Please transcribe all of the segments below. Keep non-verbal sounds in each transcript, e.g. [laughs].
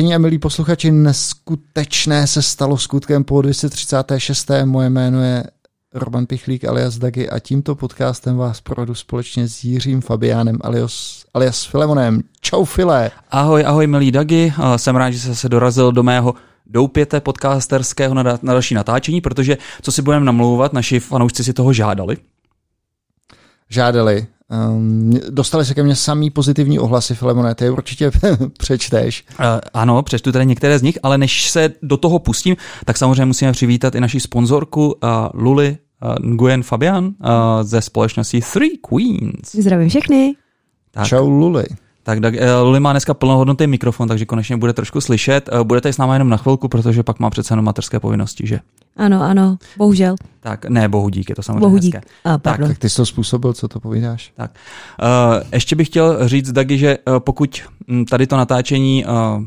Vážení a milí posluchači, neskutečné se stalo skutkem po 236. Moje jméno je Roman Pichlík alias Dagi a tímto podcastem vás provedu společně s Jiřím Fabiánem alias, alias Filemonem. Čau File! Ahoj, ahoj milí Dagi, jsem rád, že jsi se dorazil do mého doupěte podcasterského na, na další natáčení, protože co si budeme namlouvat, naši fanoušci si toho žádali. Žádali. Um, dostali se ke mně samý pozitivní ohlasy, Filemone, ty určitě [laughs] přečteš. Uh, ano, přečtu tady některé z nich, ale než se do toho pustím, tak samozřejmě musíme přivítat i naši sponzorku uh, Luli uh, Nguyen Fabian uh, ze společnosti Three Queens. Zdravím všechny. Tak. Čau Luli. Tak, tak Luli má dneska plnohodnotný mikrofon, takže konečně bude trošku slyšet. Budete s námi jenom na chvilku, protože pak má přece jenom materské povinnosti, že? Ano, ano, bohužel. Tak, ne, bohu dík, je to samozřejmě bohu dík. hezké. A, tak, tak ty jsi to způsobil, co to povídáš? Tak. Uh, ještě bych chtěl říct, Dagi, že uh, pokud tady to natáčení uh,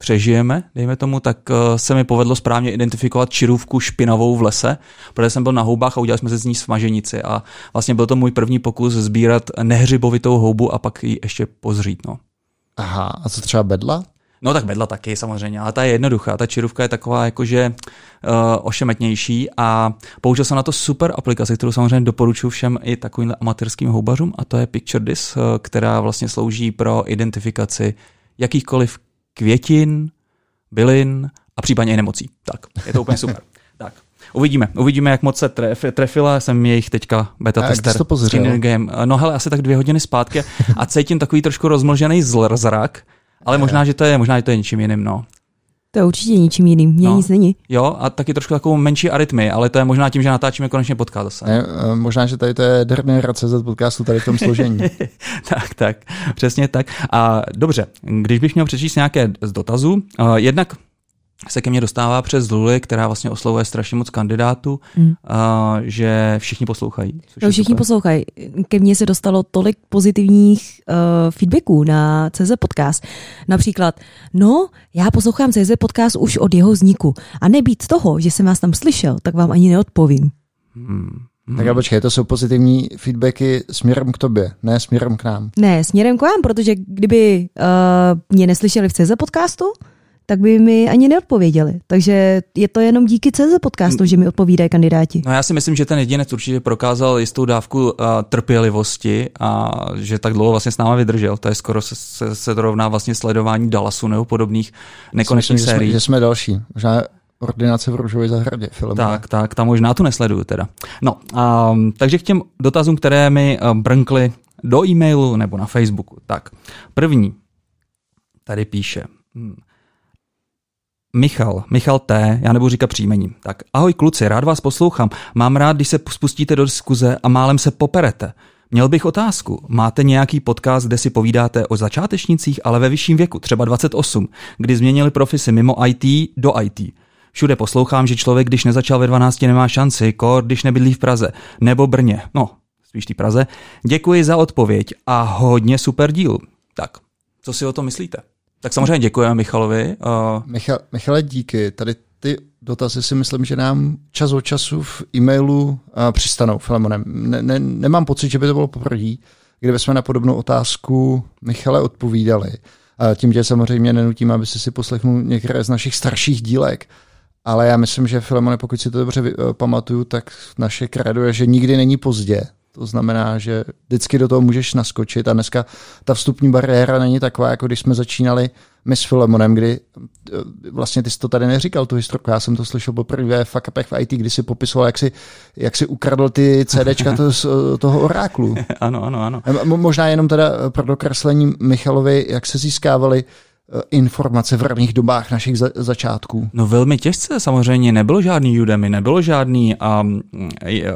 přežijeme, dejme tomu, tak uh, se mi povedlo správně identifikovat čirůvku špinavou v lese, protože jsem byl na houbách a udělali jsme se z ní smaženici a vlastně byl to můj první pokus sbírat nehřibovitou houbu a pak ji ještě pozřít. No. Aha, a co třeba bedla? No tak vedla taky samozřejmě, ale ta je jednoduchá. Ta čirůvka je taková jakože uh, ošemetnější a použil jsem na to super aplikaci, kterou samozřejmě doporučuji všem i takovým amatérským houbařům a to je Picture This, uh, která vlastně slouží pro identifikaci jakýchkoliv květin, bylin a případně i nemocí. Tak, je to úplně super. [laughs] tak. Uvidíme, uvidíme, jak moc se tref, trefila, jsem jejich teďka beta tester. to game. No hele, asi tak dvě hodiny zpátky a cítím takový trošku rozmlžený zrak, ale možná, že to je, možná, že to je něčím jiným, no. To je určitě ničím jiným, mě no. nic není. Jo, a taky trošku takovou menší arytmy, ale to je možná tím, že natáčíme konečně podcast zase. Ne, eh, možná, že tady to je dernier CZ podcastu tady v tom složení. [laughs] tak, tak, přesně tak. A dobře, když bych měl přečíst nějaké z dotazů, uh, jednak se ke mně dostává přes Luli, která vlastně oslovuje strašně moc kandidátů, mm. a, že všichni poslouchají. No, všichni super. poslouchají. Ke mně se dostalo tolik pozitivních uh, feedbacků na CZ Podcast. Například, no, já poslouchám CZ Podcast už od jeho vzniku a nebýt toho, že jsem vás tam slyšel, tak vám ani neodpovím. Hmm. Tak a počkej, to jsou pozitivní feedbacky směrem k tobě, ne směrem k nám. Ne, směrem k vám, protože kdyby uh, mě neslyšeli v CZ podcastu, tak by mi ani neodpověděli. Takže je to jenom díky CZ podcastu, že mi odpovídají kandidáti. No já si myslím, že ten jedinec určitě prokázal jistou dávku uh, trpělivosti a že tak dlouho vlastně s náma vydržel. To je skoro se, se, se to rovná vlastně sledování Dallasu nebo podobných nekonečných sérií. Že jsme, že jsme další. Možná ordinace v Růžové zahradě film. Tak, tak, tam možná tu nesleduju teda. No, um, takže k těm dotazům, které mi uh, brnkly do e-mailu nebo na Facebooku. Tak, první, tady píše, hmm, Michal, Michal T., já nebudu říkat příjmení. Tak, ahoj kluci, rád vás poslouchám. Mám rád, když se spustíte do diskuze a málem se poperete. Měl bych otázku. Máte nějaký podcast, kde si povídáte o začátečnicích, ale ve vyšším věku, třeba 28, kdy změnili profesi mimo IT do IT? Všude poslouchám, že člověk, když nezačal ve 12, nemá šanci, kor, když nebydlí v Praze, nebo Brně. No, spíš té Praze. Děkuji za odpověď a hodně super díl. Tak, co si o to myslíte? Tak samozřejmě děkujeme Michalovi. Michal, Michale, díky. Tady ty dotazy si myslím, že nám čas od času v e-mailu přistanou, Filemonem. Ne, ne, nemám pocit, že by to bylo poprvé, kdyby jsme na podobnou otázku Michale odpovídali. Tím, že samozřejmě nenutím, aby si si poslechnul některé z našich starších dílek. Ale já myslím, že Filemone, pokud si to dobře uh, pamatuju, tak naše kredo je, že nikdy není pozdě. To znamená, že vždycky do toho můžeš naskočit a dneska ta vstupní bariéra není taková, jako když jsme začínali my s Filemonem, kdy eh, vlastně ty jsi to tady neříkal, tu historku, já jsem to slyšel poprvé v Fakapech v IT, kdy si popisoval, jak si, jak si ukradl ty CDčka to, z toho oráklu. [laughs] ano, ano, ano. Možná jenom teda pro dokreslení Michalovi, jak se získávali Eh, informace v raných dobách našich za- začátků? No velmi těžce samozřejmě, nebylo žádný Udemy, nebylo žádný um,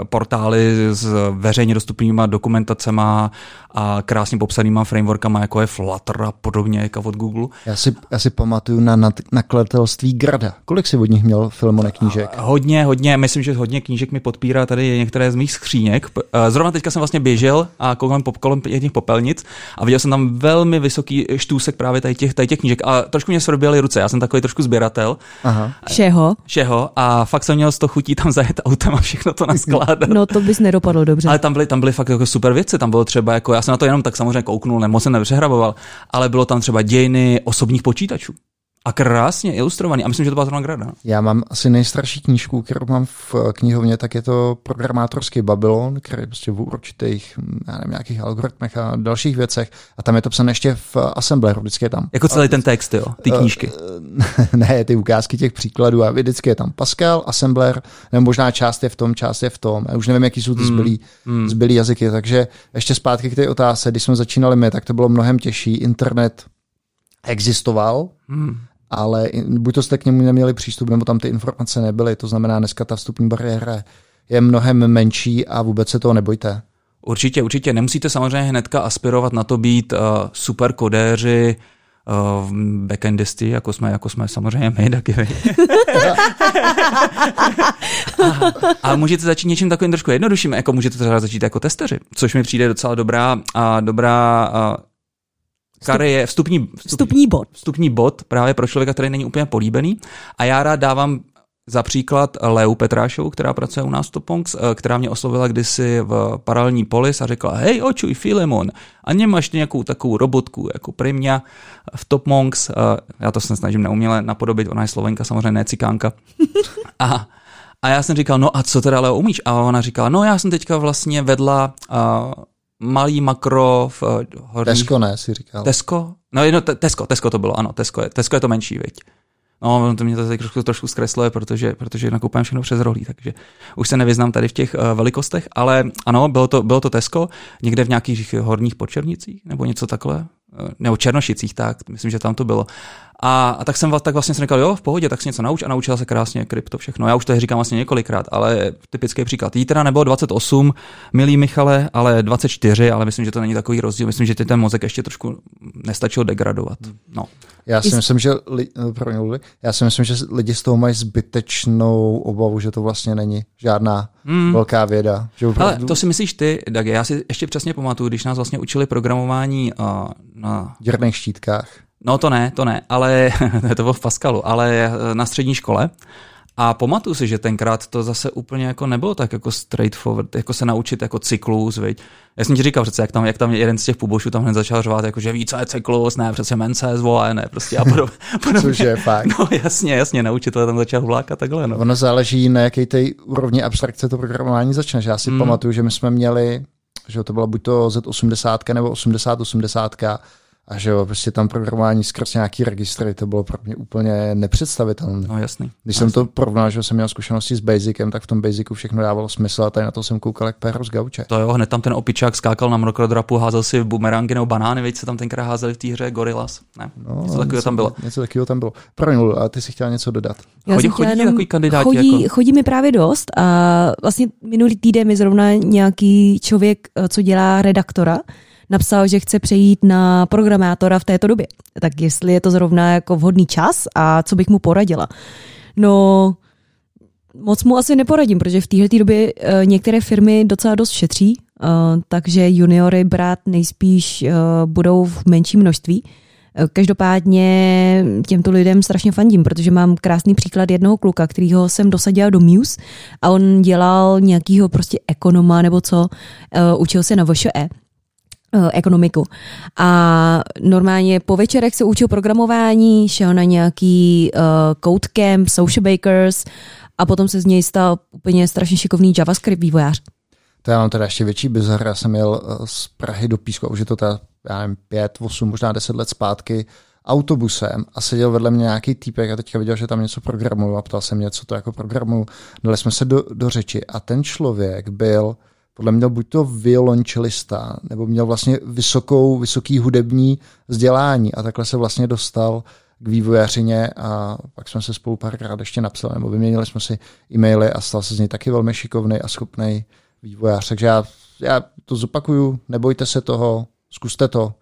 portály s veřejně dostupnýma dokumentacema a krásně popsanýma frameworkama, jako je Flutter a podobně, jako od Google. Já si, já si pamatuju na nad, nakladatelství Grada. Kolik si od nich měl filmone knížek? A, hodně, hodně, myslím, že hodně knížek mi podpírá tady některé z mých skříněk. Eh, zrovna teďka jsem vlastně běžel a koukám kolem těch popelnic a viděl jsem tam velmi vysoký štůsek právě tady těch, tady těch knížek a trošku mě sroběly ruce, já jsem takový trošku sběratel. Aha. Všeho. Všeho a fakt jsem měl z toho chutí tam zajet autem a všechno to naskládat. No to bys nedopadlo dobře. Ale tam byly, tam byly fakt jako super věci, tam bylo třeba jako, já jsem na to jenom tak samozřejmě kouknul, nemoc jsem nepřehraboval, ale bylo tam třeba dějiny osobních počítačů. A krásně ilustrovaný. A myslím, že to byla zrovna Grada. Já mám asi nejstarší knížku, kterou mám v knihovně, tak je to programátorský Babylon, který je prostě v určitých, já nevím, nějakých algoritmech a dalších věcech. A tam je to psané ještě v Assembleru, vždycky je tam. Jako celý ten text, jo, ty knížky. [laughs] ne, ty ukázky těch příkladů a vždycky je tam Pascal, Assembler, nebo možná část je v tom, část je v tom. Já už nevím, jaký jsou ty zbylý, mm. zbylý jazyky, takže ještě zpátky k té otázce, když jsme začínali my, tak to bylo mnohem těžší. Internet existoval, mm ale buď to jste k němu neměli přístup, nebo tam ty informace nebyly. To znamená, dneska ta vstupní bariéra je mnohem menší a vůbec se toho nebojte. Určitě, určitě. Nemusíte samozřejmě hnedka aspirovat na to být uh, super kodéři, uh, backendisty, jako jsme, jako jsme samozřejmě my, taky my. [laughs] a, a můžete začít něčím takovým trošku jednodušším, jako můžete třeba začít jako testeři, což mi přijde docela dobrá, a dobrá uh, Kary je vstupní, vstupní, vstupní bod. Vstupní bod právě pro člověka, který není úplně políbený. A já rád dávám za příklad Leu Petrášovu, která pracuje u nás v Topongs, eh, která mě oslovila kdysi v paralelní polis a řekla, hej, očuj, Filemon, a nemáš nějakou takovou robotku jako Primňa v Topmonks, eh, já to se snažím neuměle napodobit, ona je slovenka, samozřejmě ne cikánka. [laughs] a, a já jsem říkal, no a co teda Leo umíš? A ona říkala, no já jsem teďka vlastně vedla uh, malý makro v uh, horních... Tesco ne, si říkal. Tesco? No, no Tesco, Tesco to bylo, ano, Tesco je, Tesco je to menší, viď. No, to mě to trošku, trošku zkresluje, protože, protože nakupujeme všechno přes rohlí, takže už se nevyznám tady v těch uh, velikostech, ale ano, bylo to, bylo to Tesco, někde v nějakých horních počernicích, nebo něco takhle, uh, nebo Černošicích, tak, myslím, že tam to bylo. A, a tak jsem tak vlastně jsem říkal, jo, v pohodě, tak si něco nauč a naučila se krásně krypto všechno. Já už to říkám vlastně několikrát, ale typický příklad. Jí teda nebylo 28, milý Michale, ale 24, ale myslím, že to není takový rozdíl. Myslím, že ty ten mozek ještě trošku nestačil degradovat. No. Já si myslím, že li, eh, já si myslím, že lidi z toho mají zbytečnou obavu, že to vlastně není žádná hmm. velká věda. Že opravdu... Ale to si myslíš ty, Dagi, já si ještě přesně pamatuju, když nás vlastně učili programování uh, na děrných štítkách. No to ne, to ne, ale [laughs] to bylo v Pascalu, ale eh, na střední škole. A pamatuju si, že tenkrát to zase úplně jako nebylo tak jako straightforward, jako se naučit jako cyklus, viď. Já jsem ti říkal přece, jak tam, jak tam jeden z těch pubošů tam hned začal řvát, jako že ví, co je cyklus, ne, přece Menses, vole, ne, prostě a [laughs] podobně. Což je fakt. No jasně, jasně, naučitel tam začal vlákat takhle, no. Ono záleží na jaké té úrovni abstrakce to programování začne. Já si hmm. pamatuju, že my jsme měli, že to byla buď to Z80 nebo 8080 a že jo, prostě tam programování skrz nějaký registry, to bylo pro mě úplně nepředstavitelné. No jasný. Když jasný. jsem to porovnal, že jsem měl zkušenosti s Basicem, tak v tom Basicu všechno dávalo smysl a tady na to jsem koukal jak péro z gauče. To jo, hned tam ten opičák skákal na mrokrodrapu, házel si bumerangy nebo banány, víc se tam tenkrát házeli v té hře Gorillas. Ne, no, něco takového tam bylo. Něco takového tam bylo. Promiň, a ty si chtěla něco dodat. Já chodí, chodí jenom, takový kandidáti? Chodí, jako... chodí mi právě dost a vlastně minulý týden mi zrovna nějaký člověk, co dělá redaktora, napsal, že chce přejít na programátora v této době. Tak jestli je to zrovna jako vhodný čas a co bych mu poradila? No, moc mu asi neporadím, protože v této době uh, některé firmy docela dost šetří, uh, takže juniory brát nejspíš uh, budou v menším množství. Každopádně těmto lidem strašně fandím, protože mám krásný příklad jednoho kluka, kterýho jsem dosadila do Muse a on dělal nějakýho prostě ekonoma nebo co, učil se na VŠE Eh, ekonomiku. A normálně po večerech se učil programování, šel na nějaký uh, code camp, social bakers a potom se z něj stal úplně strašně šikovný JavaScript vývojář. To já mám teda ještě větší bizar. Já jsem jel eh, z Prahy do Písku, už je to teda, já nevím, pět, osm, možná deset let zpátky autobusem a seděl vedle mě nějaký týpek a teďka viděl, že tam něco programuju a ptal se mě, co to jako programuju. Dali jsme se do, do řeči a ten člověk byl podle mě měl buď to violončelista, nebo měl vlastně vysokou, vysoký hudební vzdělání a takhle se vlastně dostal k vývojařině a pak jsme se spolu párkrát ještě napsali, nebo vyměnili jsme si e-maily a stal se z něj taky velmi šikovný a schopný vývojář. Takže já, já to zopakuju, nebojte se toho, zkuste to.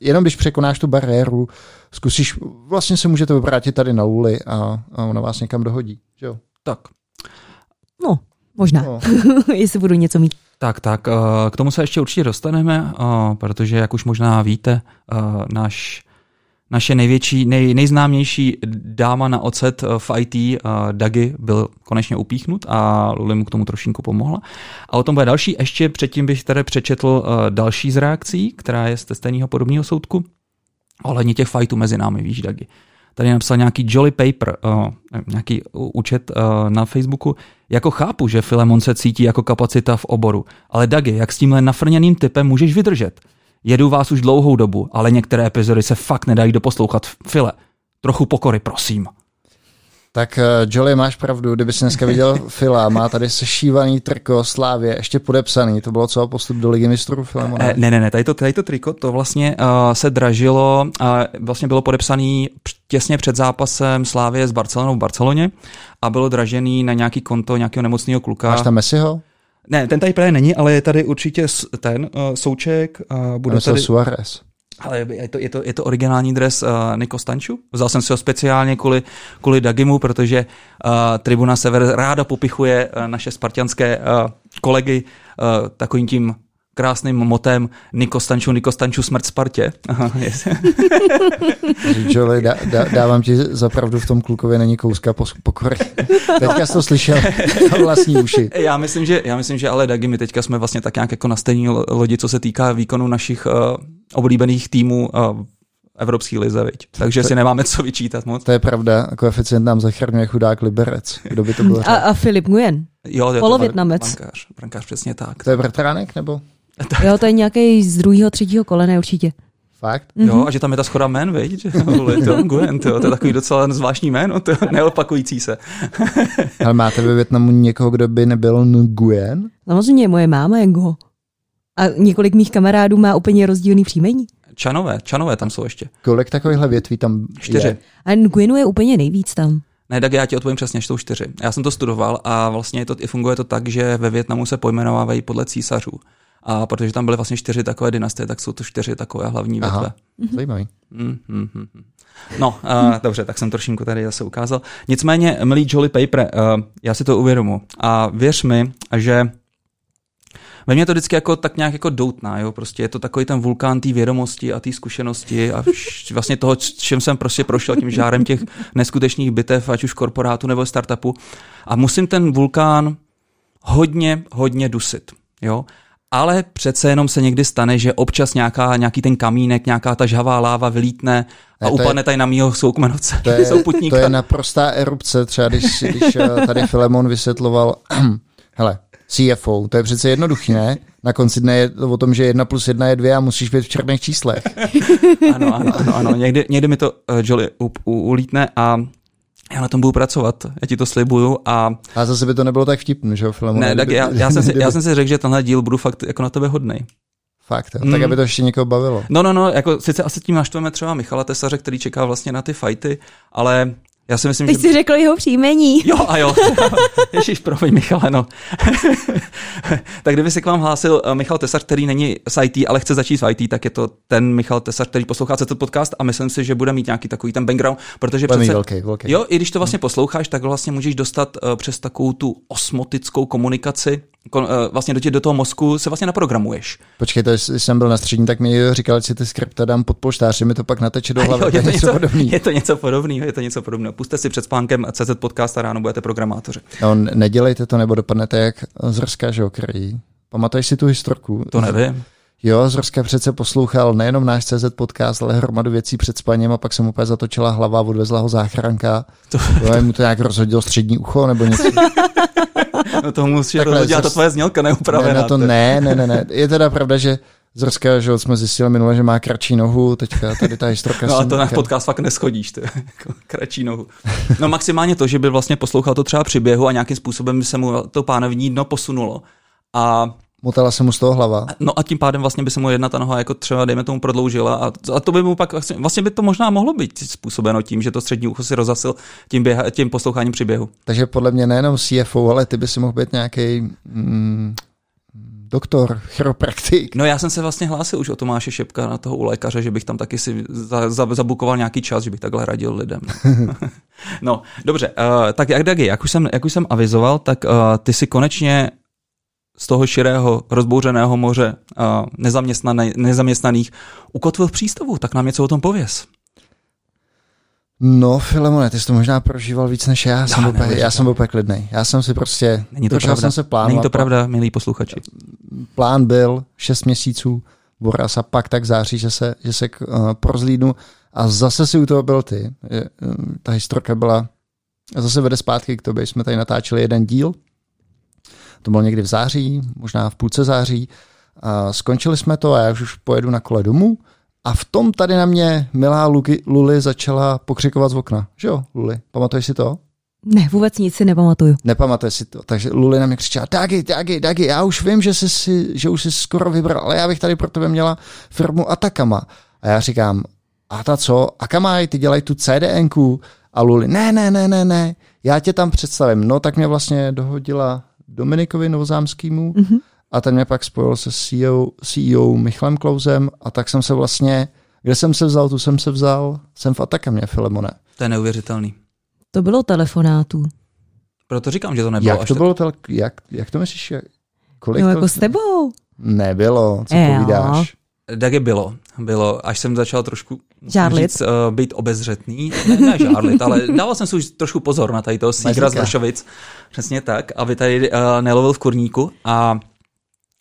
Jenom když překonáš tu bariéru, zkusíš, vlastně se můžete obrátit tady na uli a, a ona vás někam dohodí. Že jo? Tak. No, možná, no. [laughs] jestli budu něco mít. Tak, tak, eh, k tomu se ještě určitě dostaneme, eh, protože, jak už možná víte, eh, náš, naše největší, nej, nejznámější dáma na ocet v IT, Dagi, byl konečně upíchnut a Luli mu k tomu trošinku pomohla. A o tom bude další. Ještě předtím bych tady přečetl další z reakcí, která je z stejného podobného soudku, ohledně těch fightů mezi námi, víš, Dagi. tady napsal nějaký Jolly Paper, uh, nějaký účet uh, na Facebooku. Jako chápu, že Filemon se cítí jako kapacita v oboru, ale Dagi, jak s tímhle nafrněným typem můžeš vydržet? Jedu vás už dlouhou dobu, ale některé epizody se fakt nedají doposlouchat. File, trochu pokory, prosím. Tak uh, Jolly, máš pravdu, kdyby si dneska viděl [laughs] Fila, má tady sešívaný triko Slávě, ještě podepsaný, to bylo co postup do ligy mistrů Filemona? Eh, ne, ne, ne, tady to, tady to triko, to vlastně uh, se dražilo, uh, vlastně bylo podepsaný těsně před zápasem Slávě s Barcelonou v Barceloně a bylo dražený na nějaký konto nějakého nemocného kluka. Máš tam Messiho? Ne, ten tady právě není, ale je tady určitě ten uh, souček. Uh, bude tady... Suarez. Ale je to, je to, je to originální dres uh, Niko Stanču. Vzal jsem si ho speciálně kvůli, kvůli Dagimu, protože uh, Tribuna Sever ráda popichuje uh, naše spartianské uh, kolegy uh, takovým tím krásným motem Niko Stanču, Niko Stanču, smrt Spartě. [laughs] Aha, yes. Jolie, dá, dá, dávám ti zapravdu v tom klukově není kouska pokory. Teďka jsi to slyšel na vlastní uši. Já myslím, že, já myslím, že ale Dagi, my teďka jsme vlastně tak nějak jako na stejné lodi, co se týká výkonu našich uh, oblíbených týmů uh, Evropský lize, viď? takže to, si nemáme co vyčítat moc. To je pravda, koeficient nám zachraňuje chudák Liberec. Kdo by to byl? A, a Filip Nguyen. Jo, je Polovětnamec. Brankář, brankář, přesně tak. To je bratránek, nebo? [laughs] Jo, to je nějaký z druhého, třetího kolene určitě. Fakt? Mm-hmm. Jo, a že tam je ta schoda jmen, viď? [laughs] to, Nguyen, to, to je takový docela zvláštní jméno, to neopakující se. Ale máte ve Větnamu někoho, kdo by nebyl Nguyen? Samozřejmě, moje máma je Ngo. A několik mých kamarádů má úplně rozdílný příjmení. Čanové, čanové tam jsou ještě. Kolik takovýchhle větví tam Čtyři. je? A Nguyenu je úplně nejvíc tam. Ne, tak já ti odpovím přesně, že jsou čtyři. Já jsem to studoval a vlastně to, funguje to tak, že ve Větnamu se pojmenovávají podle císařů. A protože tam byly vlastně čtyři takové dynastie, tak jsou to čtyři takové hlavní větve. Aha, zajímavý. Mm, mm, mm. No, uh, dobře, tak jsem trošinku tady zase ukázal. Nicméně, milý Jolly Paper, uh, já si to uvědomu. A věř mi, že ve mně to vždycky jako tak nějak jako doutná, jo, prostě je to takový ten vulkán té vědomosti a té zkušenosti a vš, vlastně toho, čím jsem prostě prošel tím žárem těch neskutečných bitev, ať už korporátu nebo startupu a musím ten vulkán hodně, hodně dusit, jo ale přece jenom se někdy stane, že občas nějaká, nějaký ten kamínek, nějaká ta žhavá láva vylítne a ne, upadne je, tady na mýho soukmenovce. To je, [laughs] to je naprostá erupce, třeba když, když eh, tady Filemon vysvětloval, [clears throat] hele, CFO, to je přece jednoduchý, ne? Na konci dne je to o tom, že jedna plus jedna je dvě a musíš být v černých číslech. [laughs] ano, ano, ano, ano. Někdy, někdy mi to uh, Jolly u, u, ulítne a já na tom budu pracovat, já ti to slibuju. A, a zase by to nebylo tak vtipné, že jo, Filemon? Ne, tak já, já, jsem si, já jsem si řekl, že tenhle díl budu fakt jako na tebe hodnej. Fakt, jo. tak mm. aby to ještě někoho bavilo. No, no, no, jako sice asi tím naštveme třeba Michala Tesaře, který čeká vlastně na ty fajty, ale já si myslím, Teď že... jsi řekl jeho příjmení. [laughs] Jo, a jo. [laughs] Ježíš, promiň, Michale, no. [laughs] tak kdyby se k vám hlásil uh, Michal Tesař, který není s IT, ale chce začít s IT, tak je to ten Michal Tesař, který poslouchá ten podcast a myslím si, že bude mít nějaký takový ten background, protože přece... Velký, velký. Jo, i když to vlastně posloucháš, tak vlastně můžeš dostat uh, přes takovou tu osmotickou komunikaci vlastně do, tě, do toho mozku se vlastně naprogramuješ. Počkej, to když jsem byl na střední, tak mi říkal, že si ty skripta dám pod polštář, mi to pak nateče do [laughs] hlavy. Jo, je, to něco, podobný. je to něco podobného, je to něco podobného. Puste si před spánkem CZ podcast a ráno budete programátoři. No, nedělejte to, nebo dopadnete jak Zrska, že okrají. Pamatuješ si tu historku? To nevím. Jo, Zrska přece poslouchal nejenom náš CZ podcast, ale hromadu věcí před spaním a pak se mu úplně zatočila hlava odvezla ho záchranka. To, to... mu to nějak rozhodil střední ucho nebo něco. [laughs] no to musí rozhodit, to tvoje znělka neupravená. Ne, no to ne, ne, ne, ne. Je teda pravda, že Zrska, že jsme zjistili minule, že má kratší nohu, teďka tady ta historka. no a to na podcast fakt neschodíš, ty, [laughs] jako kratší nohu. No maximálně to, že by vlastně poslouchal to třeba příběhu a nějakým způsobem by se mu to pánevní dno posunulo. A Motala se mu z toho hlava. No a tím pádem vlastně by se mu jedna ta noha jako třeba, dejme tomu, prodloužila a, a to by mu pak, vlastně, vlastně by to možná mohlo být způsobeno tím, že to střední ucho si rozasil tím, běha, tím posloucháním příběhu. Takže podle mě nejenom CFO, ale ty by si mohl být nějaký mm, doktor, chiropraktik. No já jsem se vlastně hlásil už o Tomáše Šepka na toho u lékaře, že bych tam taky si za, za, zabukoval nějaký čas, že bych takhle radil lidem. [laughs] no, dobře, uh, tak jak Dagi, jak už jsem, jak už jsem avizoval, tak uh, ty si konečně z toho širého, rozbouřeného moře nezaměstnaných ukotvil v přístavu, tak nám něco o tom pověz. No, Filemone, ty jsi to možná prožíval víc než já. Jsem no, byl, já jsem byl úplně klidný. Já jsem si prostě... Není to pravda. Jsem se plán, Není to pravda, milí posluchači. Plán byl 6 měsíců, Boras a pak tak září, že se, že se uh, prozlídnu A zase si u toho byl ty. Je, ta historka byla, zase vede zpátky k tobě, jsme tady natáčeli jeden díl, to bylo někdy v září, možná v půlce září, a skončili jsme to a já už pojedu na kole domů a v tom tady na mě milá Luky, Luli začala pokřikovat z okna. Že jo, Luli, pamatuješ si to? Ne, vůbec nic si nepamatuju. Nepamatuje si to. Takže Luli na mě křičela, Dagi, Dagi, Dagi, já už vím, že, jsi si, že už jsi skoro vybral, ale já bych tady pro tebe měla firmu Atakama. A já říkám, a ta co? Akamaj, ty dělají tu CDNku. A Luli, ne, ne, ne, ne, ne, já tě tam představím. No tak mě vlastně dohodila Dominikovi Novozámskýmu mm-hmm. a ten mě pak spojil se CEO, CEO Michalem Klausem a tak jsem se vlastně, kde jsem se vzal, tu jsem se vzal, jsem v Atakamě, Filemone. To je neuvěřitelný. To bylo telefonátů. Proto říkám, že to nebylo Jak až to tak- bylo, tel- jak, jak to myslíš? jak- Kolik No to? jako s tebou. Nebylo, co Jo. povídáš? Tak je bylo, bylo, až jsem začal trošku Žárlit. Říct, uh, být obezřetný. Ne, ne žárlit, ale dával jsem si už trošku pozor na tady toho sígra z. Vršovic. Přesně tak, aby tady uh, nelovil v kurníku. A,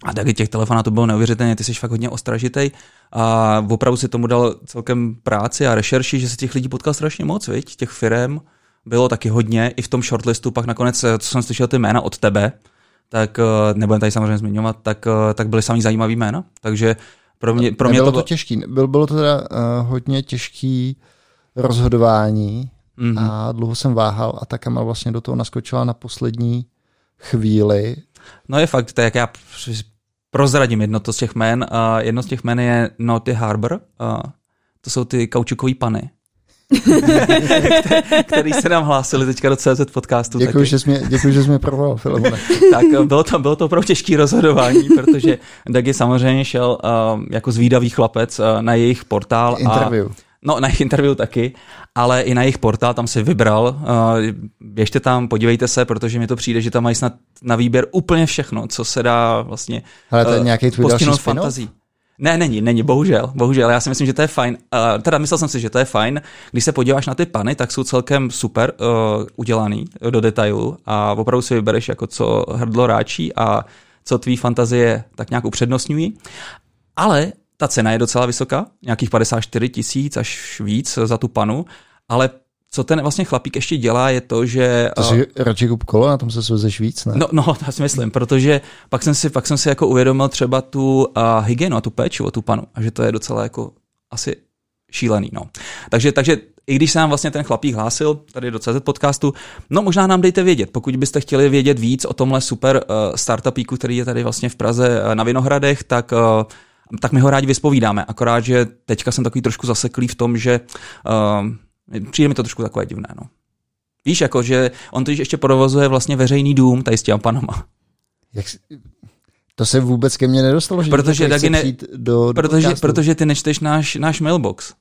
a taky těch telefonátů bylo neuvěřitelně, ty jsi fakt hodně ostražitej. A opravdu si tomu dal celkem práci a rešerši, že se těch lidí potkal strašně moc, viď? těch firem bylo taky hodně, i v tom shortlistu, pak nakonec, eh, co jsem slyšel ty jména od tebe, tak nebudem tady samozřejmě zmiňovat, tak, tak byly samý zajímavý jména. Takže pro mě, pro mě bylo to to, bylo... těžký. Byl, bylo to teda uh, hodně těžký rozhodování Mhm. a dlouho jsem váhal a ta Kama vlastně do toho naskočila na poslední chvíli. No je fakt, to jak já prozradím jedno to z těch jmén. Uh, jedno z těch jmén je Naughty Harbor. Uh, to jsou ty kaučukový pany. [laughs] který se nám hlásili teďka do CZ podcastu. Děkuji, taky. že jsi mě, děkuji, že jsi mě provolal, Filemone. [laughs] tak eh, bylo to, bylo to opravdu těžké rozhodování, protože Dagi samozřejmě šel uh, jako zvídavý chlapec uh, na jejich portál. Interview. A, no, na jejich interview taky, ale i na jejich portál tam si vybral. Uh, běžte tam, podívejte se, protože mi to přijde, že tam mají snad na výběr úplně všechno, co se dá vlastně Ale to je eh, nějaký tvůj další fantazí. Ne, není, není, bohužel, bohužel. Já si myslím, že to je fajn. Uh, teda myslel jsem si, že to je fajn. Když se podíváš na ty pany, tak jsou celkem super uh, udělaný do detailu a opravdu si vybereš, jako co hrdlo ráčí a co tvý fantazie tak nějak upřednostňují. Ale ta cena je docela vysoká, nějakých 54 tisíc až víc za tu panu, ale co ten vlastně chlapík ještě dělá, je to, že... To si radši kup kolo, na tom se svezeš víc, ne? No, no, [laughs] to si myslím, protože pak jsem si, pak jsem si jako uvědomil třeba tu uh, hygienu a tu péči o tu panu a že to je docela jako asi šílený, no. Takže, takže i když se nám vlastně ten chlapík hlásil tady do CZ podcastu, no možná nám dejte vědět, pokud byste chtěli vědět víc o tomhle super uh, startupíku, který je tady vlastně v Praze uh, na Vinohradech, tak uh, tak my ho rádi vyspovídáme. Akorát, že teďka jsem takový trošku zaseklý v tom, že uh, přijde mi to trošku takové divné. No. Víš, jako, že on totiž ještě provozuje vlastně veřejný dům tady s těma panama. Jak, jsi- to se vůbec ke mně nedostalo, že Protože taky ne- do, do Protože, podcastu. protože ty nečteš náš, náš mailbox.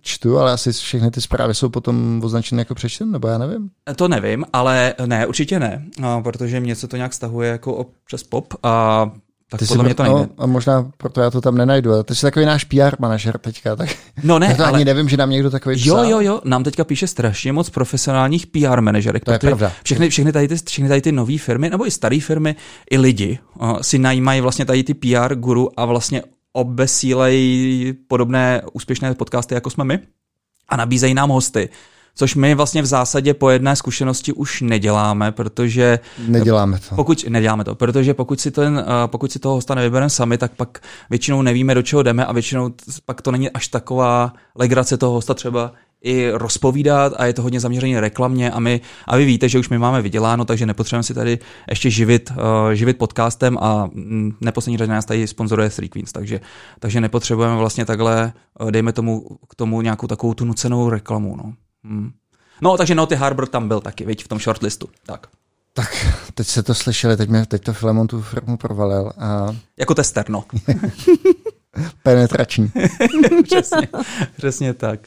Čtu, ale asi všechny ty zprávy jsou potom označeny jako přečten, nebo já nevím. To nevím, ale ne, určitě ne, a protože mě se to nějak stahuje jako ob- přes pop a tak Ty podle mě to nejde. no, a možná proto já to tam nenajdu. Ale ty jsi takový náš PR manažer teďka, tak No [laughs] já ne, to ale ani nevím, že nám někdo takový jo, psal. jo, jo, nám teďka píše strašně moc profesionálních PR manažerek, To je pravda. všechny, všechny, tady ty, všechny tady ty nové firmy, nebo i staré firmy, i lidi uh, si najímají vlastně tady ty PR guru a vlastně obesílejí podobné úspěšné podcasty, jako jsme my a nabízejí nám hosty. Což my vlastně v zásadě po jedné zkušenosti už neděláme, protože Neděláme to. pokud neděláme to, protože pokud si, ten, eh, pokud si toho hosta nevybereme sami, tak pak většinou nevíme, do čeho jdeme a většinou pak to není až taková legrace toho hosta třeba i rozpovídat a je to hodně zaměřené reklamně a my, a vy víte, že už my máme vyděláno, takže nepotřebujeme si tady ještě živit, uh, živit podcastem a mm, neposlední řadě nás tady sponzoruje Three Queens, takže, takže nepotřebujeme vlastně takhle, eh, dejme tomu k tomu nějakou takovou tu nucenou reklamu. No. Hmm. No, takže Naughty Harbor tam byl taky, viď, v tom shortlistu. Tak. Tak, teď se to slyšeli, teď, mě, teď to Filemon tu firmu provalil a Jako tester, no. [laughs] penetrační. [laughs] přesně, přesně tak.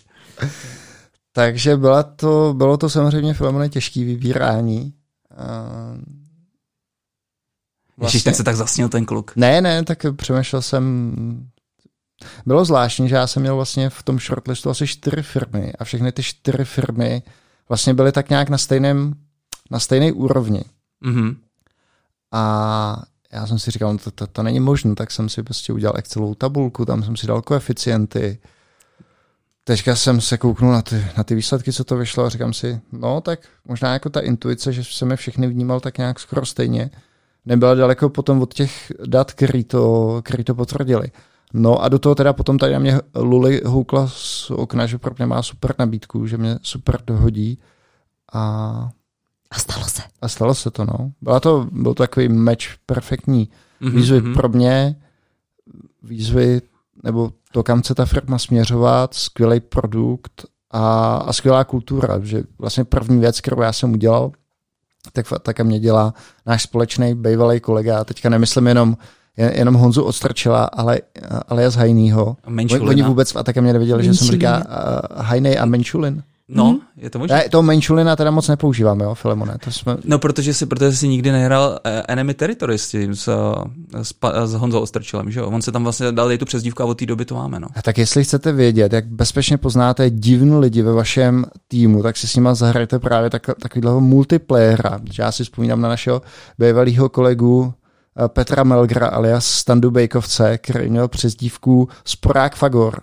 Takže byla to, bylo to samozřejmě Filemone těžký vybírání. A... Vlastně. Ježiš, ten se tak zasnil ten kluk. Ne, ne, tak přemýšlel jsem... Bylo zvláštní, že já jsem měl vlastně v tom shortlistu asi čtyři firmy a všechny ty čtyři firmy vlastně byly tak nějak na stejném, na stejné úrovni. Mhm. A já jsem si říkal, no to, to, to není možné, tak jsem si prostě udělal Excelovou tabulku, tam jsem si dal koeficienty. teďka jsem se kouknul na ty, na ty výsledky, co to vyšlo a říkám si, no tak možná jako ta intuice, že jsem je všechny vnímal tak nějak skoro stejně, nebyla daleko potom od těch dat, který to, který to potvrdili. No a do toho teda potom tady na mě Luli houkla z okna, že pro mě má super nabídku, že mě super dohodí. A, A stalo se. a stalo se to, no. Byla to, byl to takový meč perfektní. Mhm, Výzvy mhm. pro mě, výzvy, nebo to, kam chce ta firma směřovat, skvělý produkt a, a skvělá kultura, že vlastně první věc, kterou já jsem udělal, tak, tak mě dělá náš společný bývalý kolega, a teďka nemyslím jenom, jen- jenom Honzu Odstrčila, ale, ale z Hajnýho. Oni vůbec a také mě nevěděli, že jsem říká uh, Hajnej a Menšulin. No, Mhm. je to možné. Ne, to Menšulina teda moc nepoužíváme, jo, Filemone. To jsme, No, protože si, protože si nikdy nehrál eh, Enemy Territory s tím, s, s, pa- s Honzou Ostrčilem, že jo? On se tam vlastně dal i tu přezdívku a od té doby to máme, no. A tak jestli chcete vědět, jak bezpečně poznáte divní lidi ve vašem týmu, tak si s nima zahrajte právě tak, takovýhleho multiplayera. Já si vzpomínám na našeho bývalého kolegu eh, Petra Melgra alias Standu Bejkovce, který měl přezdívku Sporák Fagor,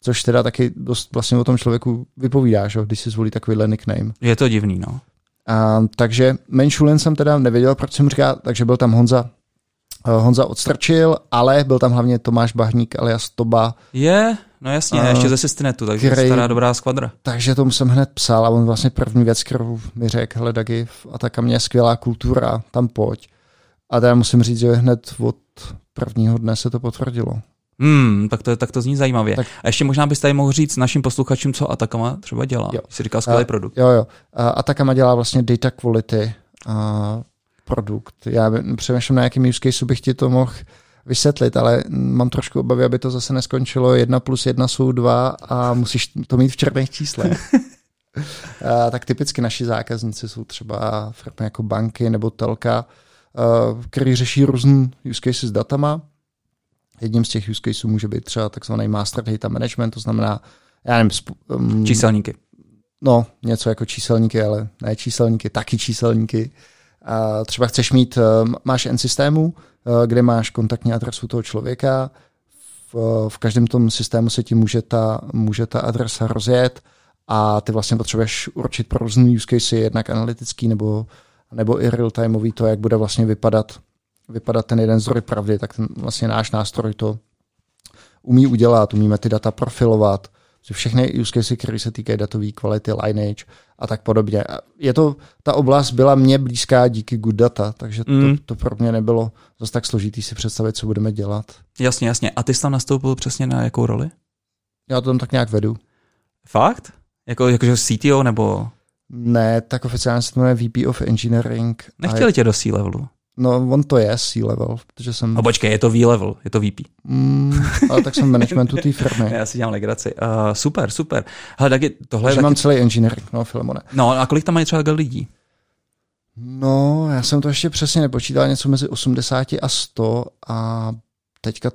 což teda taky dost vlastně o tom člověku vypovídá, že? když si zvolí takovýhle nickname. Je to divný, no. A, takže Menšulin jsem teda nevěděl, proč jsem říkal, takže byl tam Honza, eh, Honza odstrčil, ale byl tam hlavně Tomáš Bahník alias Toba, Je, no jasně, A- ještě ze Systinetu, takže Který- stará dobrá skvadra. Takže tomu jsem hned psal a on vlastně první věc, kterou mi řekl, hele Dagi, a tak mě skvělá kultura, tam pojď. A teda musím říct, že hned od prvního dne se to potvrdilo. Hmm, tak to, tak to zní zajímavě. Tak- A ještě možná byste tady mohl říct našim posluchačům, co Atakama třeba dělá. Jo. Jsi říkal skvělý produkt. Jo, jo. A Atakama dělá vlastně data quality a produkt. Já přemýšlím, na jakým use case bych ti to mohl vysvětlit, ale mám trošku obavy, aby to zase neskončilo jedna plus jedna jsou dva a musíš to mít v černých číslech. [laughs] A, tak typicky naši zákazníci jsou třeba firmy jako banky nebo telka, který řeší různý use cases s datama. Jedním z těch use caseů může být třeba takzvaný master data management, to znamená, já nevím, um, Číselníky. no, něco jako číselníky, ale ne číselníky, taky číselníky. A třeba chceš mít, eh, máš N systému, eh, kde máš kontaktní adresu toho člověka, v, v každém tom systému se ti může ta, může ta adresa rozjet a ty vlastně potřebuješ určit pro různý use case, jednak analytický nebo, nebo i real-timeový to, jak bude vlastně vypadat, vypadat ten jeden zdroj pravdy, tak ten vlastně náš nástroj to umí udělat, umíme ty data profilovat, že všechny use cases, které se týkají datové kvality, lineage a tak podobně. A Je to, ta oblast byla mně blízká díky good data, takže Mm. to, to pro mě nebylo zase tak složitý si představit, co budeme dělat. Jasně, jasně. A ty jsi tam nastoupil přesně na jakou roli? Já to tam tak nějak vedu. Fakt? Jako, jakože CTO nebo... Ne, tak oficiálně se to jmenuje VP of Engineering. Nechtěli tě do C-levelu. No, on to je C-level, protože jsem... A počkej, je to V-level, je to VP. Mm, ale tak jsem v managementu té firmy. [laughs] Já si dělám legraci. Uh, super, super. Hele, taky tohle je Takže taky... mám celý engineering, no, Filemone. No a kolik tam mají třeba lidí? No, já jsem to ještě přesně nepočítal, něco mezi 80 a 100 a teďka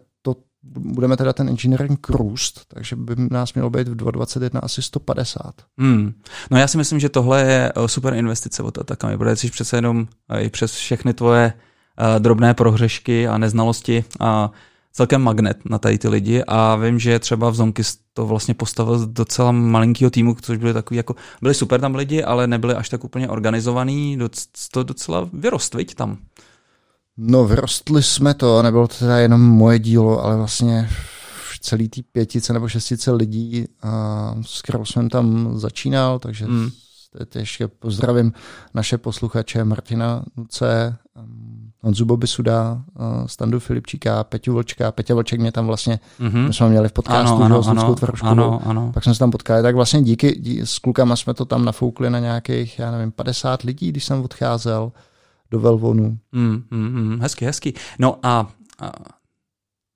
budeme teda ten engineering růst, takže by nás mělo být v 2021 asi 150. Hmm. No já si myslím, že tohle je eh, super investice od Atakami, protože jsi přece jenom eh, i přes všechny tvoje uh, drobné prohřešky a neznalosti a celkem magnet na tady ty lidi a vím, že třeba v Zonkis to vlastně postavil docela malinkého týmu, což byly takový jako, byli super tam lidi, ale nebyli až tak úplně organizovaný, doc, to docela vyrost, viď, tam. No, vyrostli jsme to, nebylo to teda jenom moje dílo, ale vlastně v celý té pětice nebo šestice lidí, a s kterou jsem tam začínal, takže Hmm. teď ještě pozdravím naše posluchače Martina Nuce, Honzu Bobisuda, uh, Standu Filipčíka, Peťu Vlčka. Peťa Vlček mě tam vlastně, Mhm. my jsme měli v podcastu, Ano, ano, s ano, Tvaroškovou. ano, ano. Pak jsme se tam potkali, tak vlastně díky, dí, s klukama jsme to tam nafoukli na nějakých, já nevím, 50 lidí, když jsem odcházel do Velvonu. Mm, mm, mm, hezky, hezky. No a, a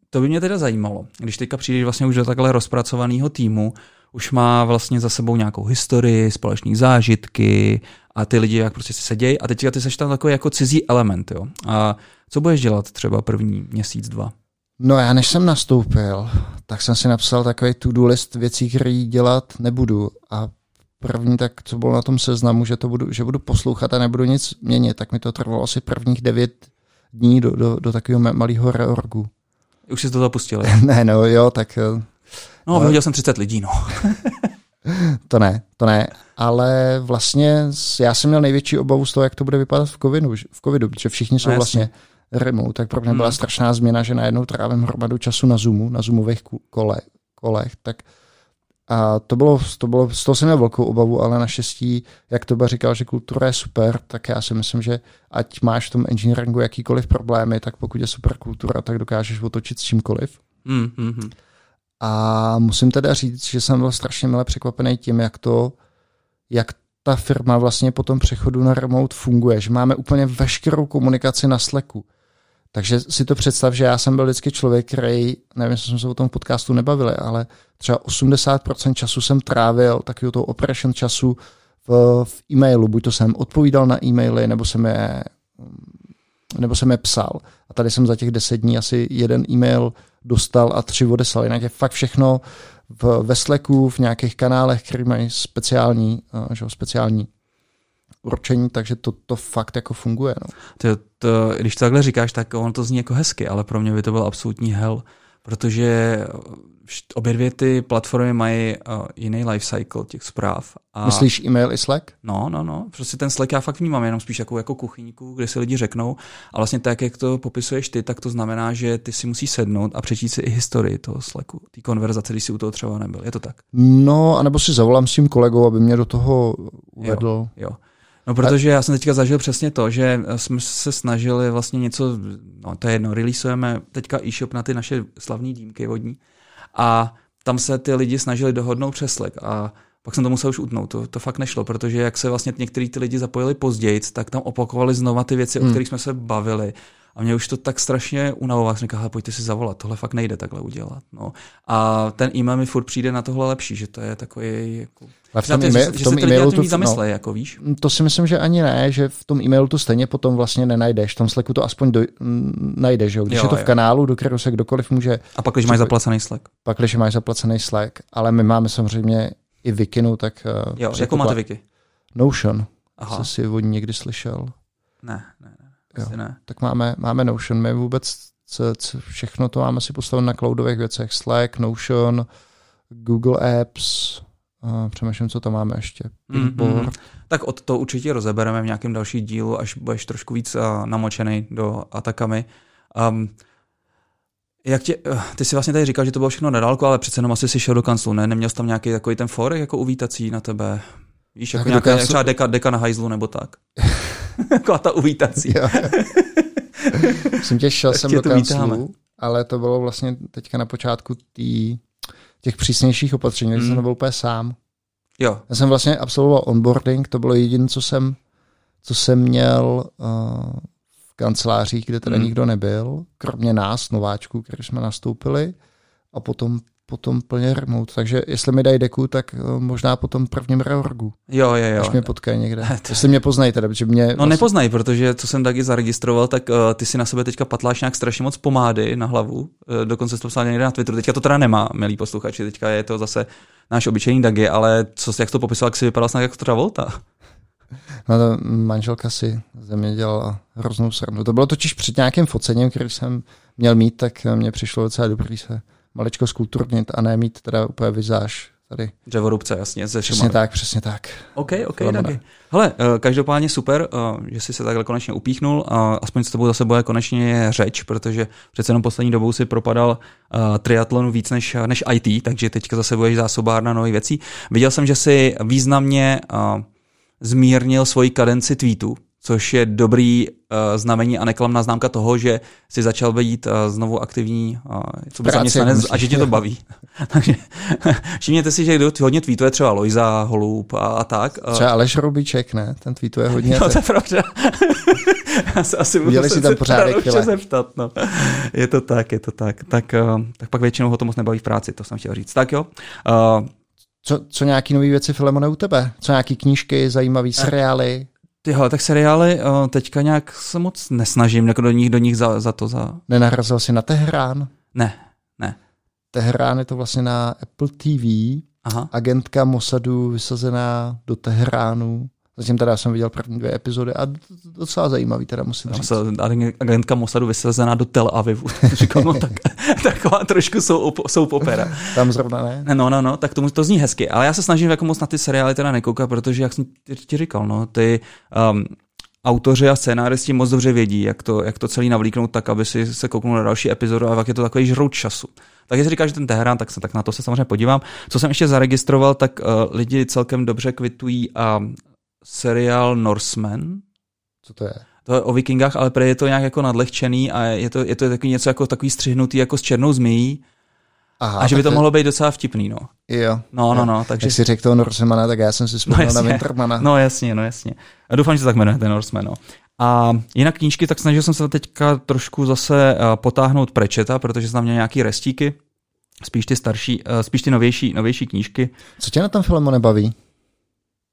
to by mě teda zajímalo, když teďka přijdeš vlastně už do takhle rozpracovaného týmu, už má vlastně za sebou nějakou historii, společné zážitky a ty lidi jak prostě si sedějí a teďka ty seš tam takový jako cizí element, jo. A co budeš dělat třeba první měsíc, dva? No já než jsem nastoupil, tak jsem si napsal takový to-do list věcí, které dělat nebudu. A první, tak co bylo na tom seznamu, že, to budu, že budu poslouchat a nebudu nic měnit, tak mi to trvalo asi prvních devět dní do, do, do takového ma- malého reorgu. Už jsi to zapustil, [laughs] ne, no jo, tak eh, No, vyhodil jsem 30 lidí, no. [laughs] To ne, to ne, ale vlastně já jsem měl největší obavu z toho, jak to bude vypadat v covidu, v covidu protože všichni jsou No, vlastně remote, tak pro mě byla Hmm. strašná změna, že najednou trávím hromadu času na Zoomu, na Zoomových ku- kole, kolech, tak a to bylo, to bylo, z toho jsem měl velkou obavu, ale naštěstí, jak Toba říkal, že kultura je super, tak já si myslím, že ať máš v tom engineeringu jakýkoliv problémy, tak pokud je super kultura, tak dokážeš otočit s čímkoliv. Hmm, hmm, hmm. A musím teda říct, že jsem byl strašně milé překvapený tím, jak to, jak ta firma vlastně po tom přechodu na remote funguje, že máme úplně veškerou komunikaci na Slacku. Takže si to představ, že já jsem byl vždycky člověk, který, nevím, jestli jsme se o tom podcastu nebavili, ale třeba 80% času jsem trávil takového toho operation času v, v e-mailu. Buď to jsem odpovídal na e-maily, nebo jsem je, nebo jsem je psal. A tady jsem za těch deset dní asi jeden e-mail dostal a tři odeslal. Jinak je fakt všechno v, ve Slacku, v nějakých kanálech, které mají speciální, uh, že, speciální určení, takže to, to fakt jako funguje. No. To, to, když to takhle říkáš, tak ono to zní jako hezky, ale pro mě by to byl absolutní hell, protože obě dvě ty platformy mají uh, jiný life cycle těch zpráv. A Myslíš e-mail i Slack? No, no, no. Prostě ten Slack já fakt vnímám jenom spíš jako, jako kuchyňku, kde si lidi řeknou. A vlastně tak, jak to popisuješ ty, tak to znamená, že ty si musíš sednout a přečíst si i historii toho Slacku, té konverzace, když si u toho třeba nebyl. Je to tak? No, anebo si zavolám s tím kolegou, aby mě do toho uvedl. Jo. No, protože já jsem teďka zažil přesně to, že jsme se snažili vlastně něco, no to je jedno, releaseujeme teďka e-shop na ty naše slavné dýmky vodní a tam se ty lidi snažili dohodnout přes Slack a pak jsem to musel už utnout, to, to fakt nešlo, protože jak se vlastně některý ty lidi zapojili později, tak tam opakovali znova ty věci, hmm. o kterých jsme se bavili. A mě už to tak strašně unavovalo, jsem říkal, pojďte si zavolat, tohle fakt nejde takhle udělat. No. A ten e-mail mi furt přijde na tohle lepší, že to je takový jako... Ale v tom, e-mail, že, v že tom se e-mailu to, víc no, zamyslej, jako víš? to si myslím, že ani ne, že v tom e-mailu to stejně potom vlastně nenajdeš. V tom Slacku to aspoň do, m, najdeš, jo? když Jo, je to v jo. kanálu, do kterého se kdokoliv může, A pak, když máš zaplacený Slack. pak když máš zaplacený Slack, ale my máme samozřejmě i Wikinu, tak uh, Jo, jakou máte Wiki? Notion, Aha, co si ní někdy slyšel. ne, ne, Jo. asi ne. tak máme, máme Notion. My vůbec všechno to máme si postavit na cloudových věcech. Slack, Notion, Google Apps, uh, přemýšlím, co tam máme ještě. Mm, Pingboard. mm. Tak od to určitě rozebereme v nějakém další dílu, až budeš trošku víc uh, namočený do Atakamy. Um, jak tě, uh, ty si vlastně tady říkal, že to bylo všechno nedálko, ale přece jenom asi si šel do kanclu, ne? Neměl jsi tam nějaký takový ten forek jako uvítací na tebe? Víš, jako Tak nějaká, kanclu- třeba deka, deka na hajzlu nebo tak. [laughs] [laughs] Taková ta uvítací. Jo. [laughs] Jsem tě šel jsem do kanclu, ale to bylo vlastně teďka na počátku tý, těch přísnějších opatření, takže Mm. jsem nebyl úplně sám. Jo, Já jsem vlastně absolvoval onboarding, to bylo jediné, co jsem, co jsem měl uh, v kancelářích, kde teda Mm. nikdo nebyl, kromě nás, nováčků, kteří jsme nastoupili a potom, potom plně remote. Takže jestli mi dají deku, tak uh, možná po tom prvním reorgu, jo, jo, jo. až mě potkají někde. [laughs] To- Jestli mě poznají teda, protože mě... No nepoznají, protože co jsem taky zaregistroval, tak uh, ty si na sebe teďka patláš nějak strašně moc pomády na hlavu. Uh, dokonce jsi to psal někde na Twitteru. Teďka to teda nemá, milí posluchači, teďka je to zase náš obyčejný Dagi, ale co, jak jsi to popisoval, jak si vypadal snad jako Travolta. [laughs] No to manželka si ze mě dělala hroznou srandu. To bylo totiž před nějakým focením, který jsem měl mít, tak mě přišlo docela dobrý se maličko skulturnit a ne mít teda úplně vizáž tady. Dřevorubce, jasně, ze Přesně Šumavy. tak, přesně tak. OK, OK. Dagi. Hele, uh, každopádně super, uh, že jsi se takhle konečně upíchnul a aspoň s tebou zase bude konečně řeč, protože přece jenom poslední dobou si propadal uh, triatlonu víc než, než IT, takže teďka zase budeš zásobárna nových věcí. Viděl jsem, že si významně zmírnil svoji kadenci tweetů, což je dobrý uh, znamení a neklamná známka toho, že si začal být uh, znovu aktivní uh, co by Práci, zaměstnanec a že tě to baví. [laughs] Takže [laughs] všimněte si, že kdo hodně tweetuje, třeba Lojza, Holub a, a tak. uh, Třeba Aleš Robiček, ne? Ten tweetuje hodně. [laughs] No, to je pravda. Asi budu Udělej si tam pořádek, zeptat, no. Je to tak, je to tak. Tak, uh, tak pak většinou ho to moc nebaví v práci, to jsem chtěl říct. Tak jo. Uh, Co, co nějaký nové věci, Filemone, u tebe? Co nějaký knížky, zajímavý seriály? Tyhle, tak seriály uh, teďka nějak se moc nesnažím jako do nich, do nich za, za to. Za... Nenarazil si na Teherán? Ne. Teherán je to vlastně na Apple TV. Aha. Agentka Mossadu vysazená do Teheránu. Zatím teda jsem viděl první dvě epizody a docela zajímavý, teda musím říct. Agentka Mossadu vysazená do Tel Avivu. [laughs] Říkal, no tak, [laughs] taková trošku jsou, jsou opera. [laughs] Tam zrovna ne? No, no, no, tak tomu to zní hezky. Ale já se snažím jako moc na ty seriály teda nekoukat, protože jak jsem ti říkal, no, ty um, autoři a scénáristi moc dobře vědí, jak to, jak to celý navlíknout tak, aby si se kouknul na další epizodu a pak je to takový žrout času. Tak jestli říkáš, že ten Teherán, tak, se, tak na to se samozřejmě podívám. Co jsem ještě zaregistroval, tak uh, lidi celkem dobře kvitují a seriál Norseman. Co to je? To je o vikingách, ale je to nějak jako nadlehčený a je to, je to takový něco jako takový střihnutý jako s černou zmíjí. Aha, a že by to mohlo být docela vtipný, no. Jo. No, no, no. Takže... Jak jsi řekl toho Norsemana, tak já jsem si vzpomněl no, na Wintermana. No jasně, no jasně. A doufám, že se tak jmenuje ten Norseman, no. A jinak knížky, tak snažil jsem se teďka trošku zase eh, potáhnout prečeta, protože jsem měl nějaký restíky, spíš ty starší, eh, spíš ty novější, novější knížky. Co tě na tom filmu nebaví?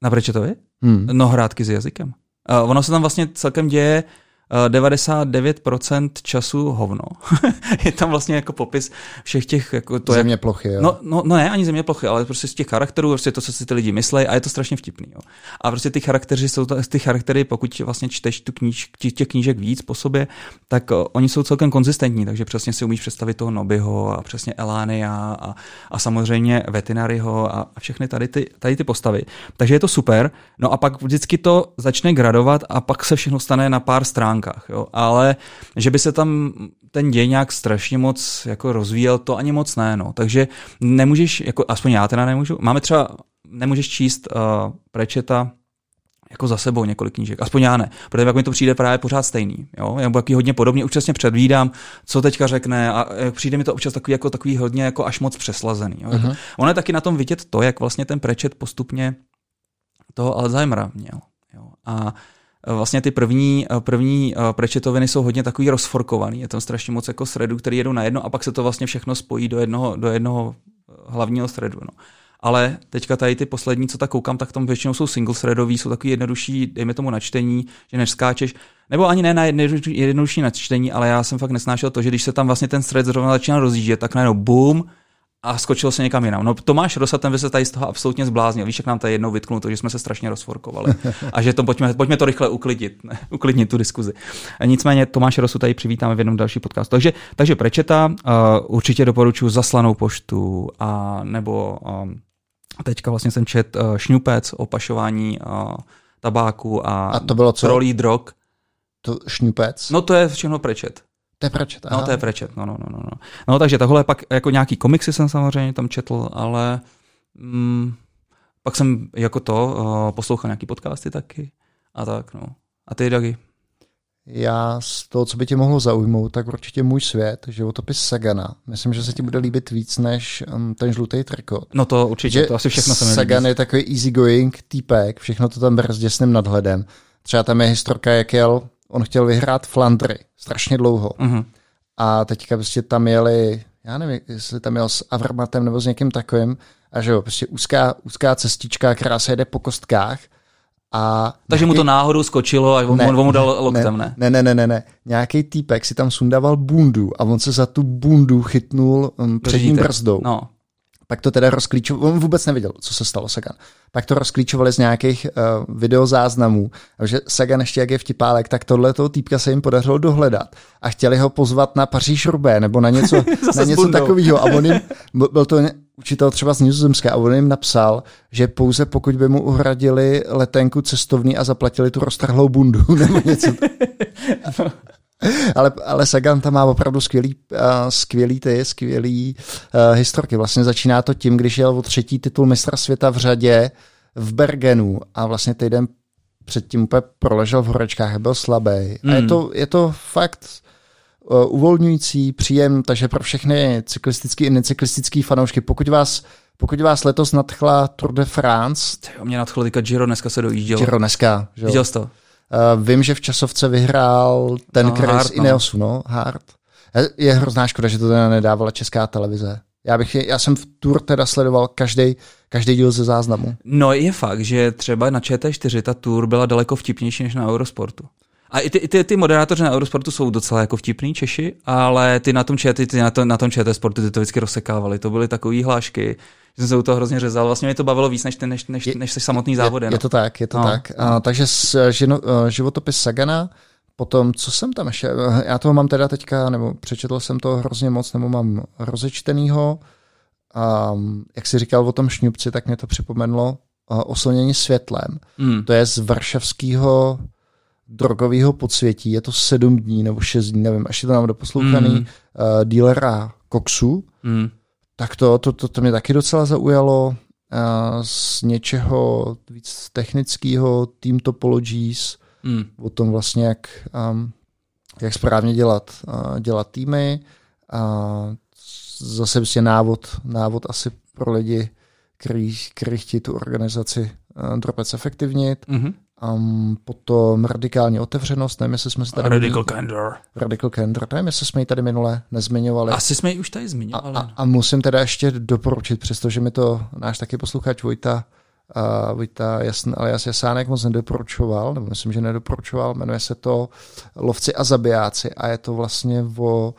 Na prečetovi? Hmm. No hrátky s jazykem. Uh, ono se tam vlastně celkem děje 99% času hovno. [laughs] je tam vlastně jako popis všech těch... Jako to země plochy, jo. No, no, no, ne, ani země plochy, ale prostě z těch charakterů, prostě to, co si ty lidi myslí a je to strašně vtipný. Jo. A prostě ty charaktery jsou to, ty charaktery, pokud vlastně čteš tu kníž, těch knížek víc po sobě, tak uh, oni jsou celkem konzistentní, takže přesně si umíš představit toho Nobyho a přesně Elánia a, a samozřejmě Vetinaryho a, a všechny tady ty, tady ty postavy. Takže je to super. No a pak vždycky to začne gradovat a pak se všechno stane na pár stránkách stránkách, jo. ale že by se tam ten děj nějak strašně moc jako rozvíjel, to ani moc ne, no. takže nemůžeš, jako, aspoň já teda nemůžu, máme třeba, nemůžeš číst uh, Prečeta jako za sebou několik knížek. Aspoň já ne, protože jak mi to přijde právě pořád stejný. Jo? Já jaký hodně podobně, už přesně předvídám, co teďka řekne a přijde mi to občas takový, jako, takový hodně jako až moc přeslazený. Jo? Uh-huh. Ono je taky na tom vidět to, jak vlastně ten prečet postupně toho Alzheimera měl. Jo? A vlastně ty první, eh, první eh, prečetoviny jsou hodně takový rozforkovaný. Je tam strašně moc jako threadů, který jedou na jedno a pak se to vlastně všechno spojí do jednoho, do jednoho hlavního threadu. No. Ale teďka tady ty poslední, co tak koukám, tak tam většinou jsou single threadový, jsou takový jednodušší, dejme tomu načtení, že než skáčeš, nebo ani ne na jednodušší načtení, ale já jsem fakt nesnášel to, že když se tam vlastně ten thread zrovna začíná rozjíždět, tak najednou boom, a skočil se někam jinam. No Tomáš Rosa, ten by se tady z toho absolutně zbláznil. Víš, jak nám tady jednou vytknul to, že jsme se strašně rozforkovali. [laughs] A že to pojďme, pojďme to rychle uklidit, ne, uklidnit tu diskuzi. A nicméně Tomáš Rosu tady přivítáme v jednom další podcastu. Takže, takže Prečeta uh, určitě doporučuji zaslanou poštu a nebo um, teďka vlastně jsem čet uh, šňupec o pašování uh, tabáku a, a to bylo co? rolí drog. To šňupec? No to je všechno Prečet. To je Pratchett, No, to je Pratchett, no, no, no, no. No, takže tohle pak jako nějaký komiksy jsem samozřejmě tam četl, ale mm, pak jsem jako to uh, poslouchal nějaký podcasty taky a tak, no. A ty, Dagi? Já z toho, co by tě mohlo zaujmout, tak určitě můj svět, životopis Sagana. Myslím, že se ti bude líbit víc než um, ten žlutý trikot. No to určitě, že to asi všechno se mi Sagan líbí. je takový easygoing týpek, všechno to tam bere s děsným nadhledem. Třeba tam je historka, jak jel on chtěl vyhrát Flandry strašně dlouho. Uh-huh. A teďka prostě tam jeli, já nevím, jestli tam jel s Avramatem nebo s někým takovým, a že jo, prostě úzká, úzká cestička, která se jede po kostkách. A Takže nějaký... mu to náhodou skočilo a on, ne, on mu dal loktem, ne? Ne, ne, ne, ne, ne. Nějaký týpek si tam sundával bundu a on se za tu bundu chytnul um, přední brzdou. No. Pak to teda rozklíčoval, on vůbec nevěděl, co se stalo Sagan. Pak to rozklíčovali z nějakých uh, videozáznamů, že Sagan ještě jak je vtipálek, tak tohle toho týpka se jim podařilo dohledat a chtěli ho pozvat na Paříž Rubé nebo na něco, [laughs] na něco takového. A on jim, [laughs] byl to učitel třeba z Nizozemska a on jim napsal, že pouze pokud by mu uhradili letenku cestovní a zaplatili tu roztrhlou bundu [laughs] nebo něco. [laughs] ale, ale Sagan tam má opravdu skvělý, uh, skvělý ty, skvělý uh, historky. Vlastně začíná to tím, když jel o třetí titul mistra světa v řadě v Bergenu a vlastně týden předtím úplně proležel v horečkách a byl slabý. Mm. A je hmm. to, je to fakt uh, uvolňující, příjem, takže pro všechny cyklistický i necyklistický fanoušky, pokud vás pokud vás letos nadchla Tour de France. Tyjo, mě nadchlo teďka Giro, dneska se dojížděl. Giro dneska. Že? Viděl jsi to? Uh, vím, že v časovce vyhrál ten no, Chris Hart, Ineosu, no, Hart. Je hrozná škoda, že to teda nedávala česká televize. Já, bych, já jsem v Tour teda sledoval každý každý díl ze záznamu. No je fakt, že třeba na ČT4 ta Tour byla daleko vtipnější než na Eurosportu. A i ty, ty, ty moderátoři na Eurosportu jsou docela jako vtipný Češi, ale ty na tom ČT, ty na, to, na tom ČT sportu ty to vždycky rozsekávali. To byly takové hlášky, že jsem se u toho hrozně řezal. Vlastně mě to bavilo víc, než, než, než, než se samotný závody. Je, no. je to tak, je to No. tak. A, takže s, žino, eh, životopis Sagana, potom, co jsem tam ještě, eh, já toho mám teda teďka, nebo přečetl jsem to hrozně moc, nebo mám rozečtenýho. A jak jsi říkal o tom šňupci, tak mě to připomenulo oslnění světlem. Mm. To je z varšavského drogového podsvětí, je to sedm dní nebo šest dní, nevím, až je to nám doposlouchaný, Mm. mm. uh, dealera koksu, Mm. Tak to, to, to, to mě taky docela zaujalo. Uh, z něčeho víc technického, Team Topologies, Mm. o tom vlastně, jak, um, jak správně dělat, uh, dělat týmy. A zase prostě návod, návod asi pro lidi, který, který chtějí tu organizaci uh, dropec efektivnit. Mm-hmm. Um, potom radikální otevřenost, nevím, jestli jsme se tady... Radical Candor. Radical Candor, nevím, jestli jsme ji tady minule nezmiňovali. Asi jsme ji už tady A, zmiňovali. a, a musím teda ještě doporučit, přestože mi to náš taky posluchač Vojta, uh, Vojta Jasn, alias Jasánek moc nedoporučoval, nebo myslím, že nedoporučoval, jmenuje se to Lovci a zabijáci a je to vlastně o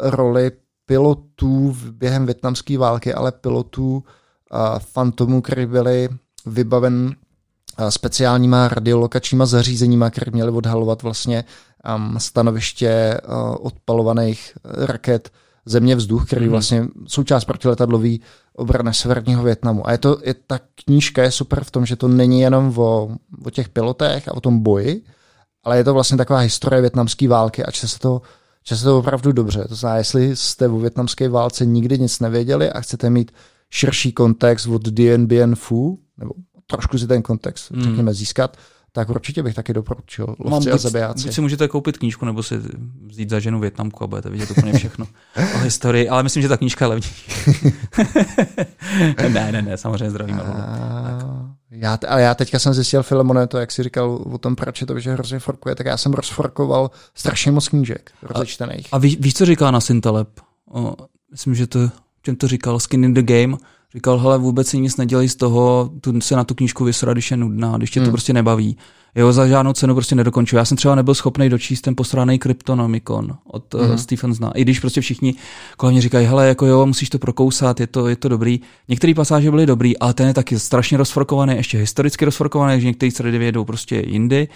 roli pilotů v- během větnamské války, ale pilotů uh, fantomů, který byli vybaven speciálníma radiolokačníma zařízeníma, které měly odhalovat vlastně um, stanoviště uh, odpalovaných raket země vzduch, který Mhm. vlastně součást protiletadlové obrany severního Větnamu. A je to, je, ta knížka je super v tom, že to není jenom o, o těch pilotech a o tom boji, ale je to vlastně taková historie větnamské války a čte se to, čte se to opravdu dobře. To znamená, jestli jste o větnamské válce nikdy nic nevěděli a chcete mít širší kontext od Dien Bien Phu, nebo trošku si ten kontext, Hmm. řekněme, získat, tak určitě bych taky doporučil. Mám Lovci a buď, zabijáci. buď si můžete koupit knížku, nebo si vzít za ženu Větnamku a budete vidět úplně všechno o historii, ale myslím, že ta knížka je levnější. [laughs] ne, ne, ne, samozřejmě zdravíme. A já, ale já teďka jsem zjistil, Filemone, to, jak jsi říkal o tom Pratchetovi, že hrozně forkuje, tak já jsem rozforkoval strašně moc knížek rozečtených. A ví, víš, co říká na Sintelep? O, myslím, že to, čem to říkal, Skin in the Game. Říkal, hele, vůbec si nic nedělej z toho, tu se na tu knížku vysrat, když je nudná, když tě to Hmm. prostě nebaví. Jo, za žádnou cenu prostě nedokončuju. Já jsem třeba nebyl schopný dočíst ten posraný Kryptonomikon od Mhm. mm. Stephensona. I když prostě všichni kolem mě říkají, hele, jako jo, musíš to prokousat, je to, je to dobrý. Některé pasáže byly dobrý, ale ten je taky strašně rozforkovaný, ještě historicky rozforkovaný, že některé thready vědou prostě jindy.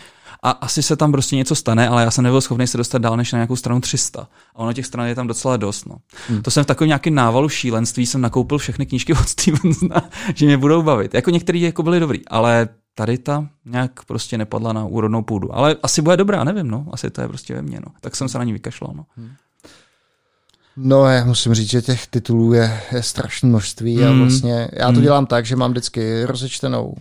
A asi se tam prostě něco stane, ale já jsem nebyl schopný se dostat dál než na nějakou stranu 300. A ono těch stran je tam docela dost. No. Hmm. To jsem v takovém nějakém návalu šílenství jsem nakoupil všechny knížky od [laughs] Stevensona, že mě budou bavit. Jako některý jako byly dobrý, ale tady ta nějak prostě nepadla na úrodnou půdu. Ale asi bude dobrá, nevím, no. Asi to je prostě ve mně, no. Tak jsem se na ní vykašlal, no. No, já musím říct, že těch titulů je, je strašné množství a Mm. vlastně já to Mm. dělám tak, že mám vždycky rozečtenou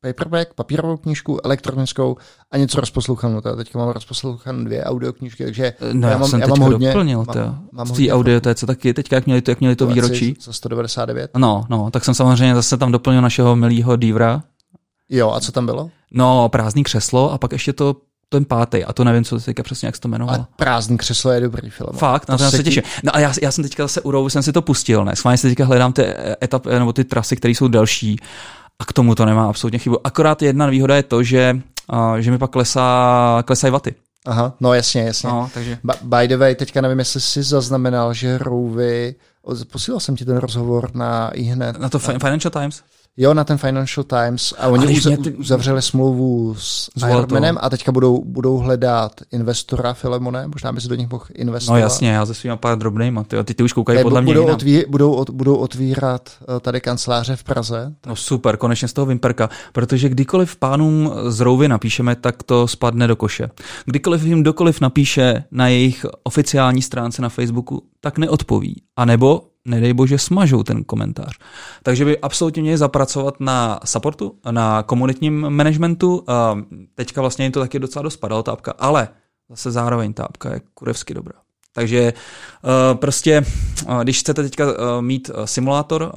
paperback, papírovou knížku, elektronickou a něco rozposlouchanou. Teďka mám rozposlouchanou dvě audioknížky, takže No, já, já mám, jsem já mám hodně, doplnil, mám, to. mám v té audio, to je co taky, teďka jak měli to, jak měli to výročí. Za 199. No, no, tak jsem samozřejmě zase tam doplnil našeho milého Divra. Jo, a co tam bylo? No, prázdný křeslo a pak ještě to ten pátý, a to nevím, co teďka přesně, jak se to jmenovalo. Ale prázdný křeslo je dobrý film. Fakt, na to, To se, se těším. No a já, já jsem teďka zase u Rovu, jsem si to pustil, ne? Schválně si teďka hledám ty etapy, nebo ty trasy, které jsou delší a k tomu to nemá absolutně chybu. Akorát jedna výhoda je to, že, uh, že mi pak klesá, klesají vaty. Aha, no jasně, jasně. No, takže... By the way, teďka nevím, jestli jsi zaznamenal, že Rouvy, posílal jsem ti ten rozhovor na ihned. Na to Fi- Financial Times? Jo, na ten Financial Times a oni Ale uz, mě ty- uzavřeli smlouvu s S. Ironmanem a teďka budou, budou hledat investora Filemone, možná by si do nich mohl No investovat. jasně, já se svýma pár drobnejma, ty, ty, ty už koukají Ne, podle mě budou, jinam. otví, budou, od, budou otvírat eh, tady kanceláře v Praze. No super, konečně z toho vymperka, protože kdykoliv pánům z Rouvy napíšeme, tak to spadne do koše. Kdykoliv jim dokoliv napíše na jejich oficiální stránce na Facebooku, tak neodpoví. A nebo, nedej bože, smažou ten komentář. Takže by absolutně měli zapracovat na supportu, na komunitním managementu. Teďka vlastně jim to taky docela dost padalo, ta apka, ale zase zároveň ta apka je kurevsky dobrá. Takže uh, prostě, uh, když chcete teďka uh, mít simulátor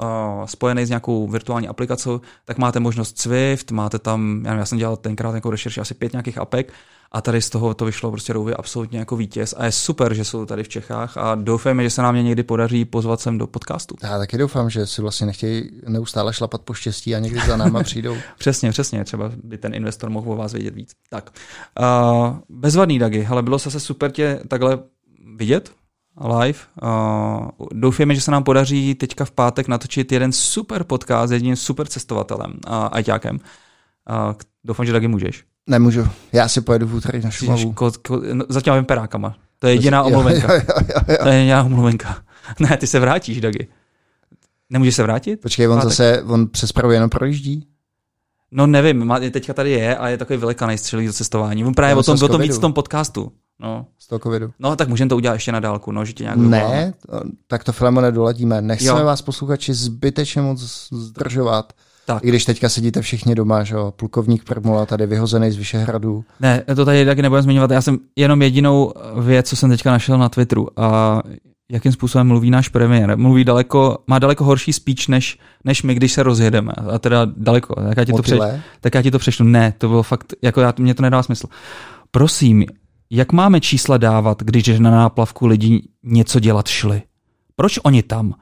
spojený s nějakou virtuální aplikací, tak máte možnost Swift, máte tam, já, nevím, já jsem dělal tenkrát nějakou rešerši, asi pět nějakých apek a tady z toho to vyšlo prostě Rouvy absolutně jako vítěz a je super, že jsou tady v Čechách a doufejme, že se nám je někdy podaří pozvat sem do podcastu. Já taky doufám, že si vlastně nechtějí neustále šlapat po štěstí a někdy za náma přijdou. [laughs] přesně, přesně, třeba by ten investor mohl o vás vědět víc. Tak, uh, bezvadný Dagi, ale bylo zase super tě takhle vidět live. Uh, doufujeme, že se nám podaří teďka v pátek natočit jeden super podcast s jedním super cestovatelem a uh, ajťákem. Uh, doufám, že taky můžeš. Nemůžu. Já si pojedu v úterý na Šumavu. Ko, ko, no, za těma vemperákama. To je jediná omluvenka. Jo, jo, jo, jo. To je jediná omluvenka. [laughs] Ne, ty se vrátíš, Dagi. Nemůžeš se vrátit? Počkej, on zase, on přes Prahu jenom projíždí? No nevím, má, teďka tady je a je takový vylekaný střelí do cestování. On právě Já o tom, o tom víc v tom podcastu. No. Z toho covidu. no, tak můžeme to udělat ještě na dálku, no, že tě nějak. Ne, tak to Filemone doladíme. Nechceme Jo. vás posluchači zbytečně moc zdržovat. Tak. I když teďka sedíte všichni doma, že jo, plukovník Prmula tady vyhozený z Vyšehradu. Ne, to tady taky nebudeme zmiňovat. Já jsem jenom jedinou věc, co jsem teďka našel na Twitteru. A jakým způsobem mluví náš premiér. Mluví daleko, má daleko horší speech, než, než my, když se rozjedeme. A teda daleko. Tak já ti to, Motyle. tak já ti to přečtu. Ne, to bylo fakt, jako já, mně to nedává smysl. Prosím, jak máme čísla dávat, když na náplavku lidi něco dělat šli? Proč oni tam?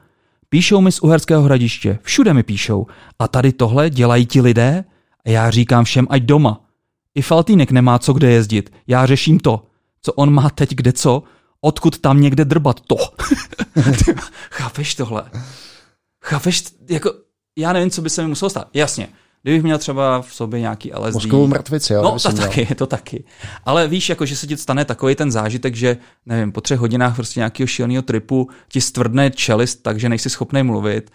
Píšou mi z Uherského hradiště, všude mi píšou. A tady tohle dělají ti lidé? A já říkám všem, ať doma. I Faltýnek nemá co kde jezdit. Já řeším to. Co on má teď kde co? Odkud tam někde drbat to? [laughs] Chápeš tohle? Chápeš, jako, já nevím, co by se mi muselo stát. Jasně, kdybych měl třeba v sobě nějaký LSD. Mozkovou mrtvici, jo? No, to taky, [laughs] to taky. Ale víš, jako, že se ti stane takový ten zážitek, že nevím, po třech hodinách prostě nějakého šíleného tripu ti stvrdne čelist, takže nejsi schopný mluvit,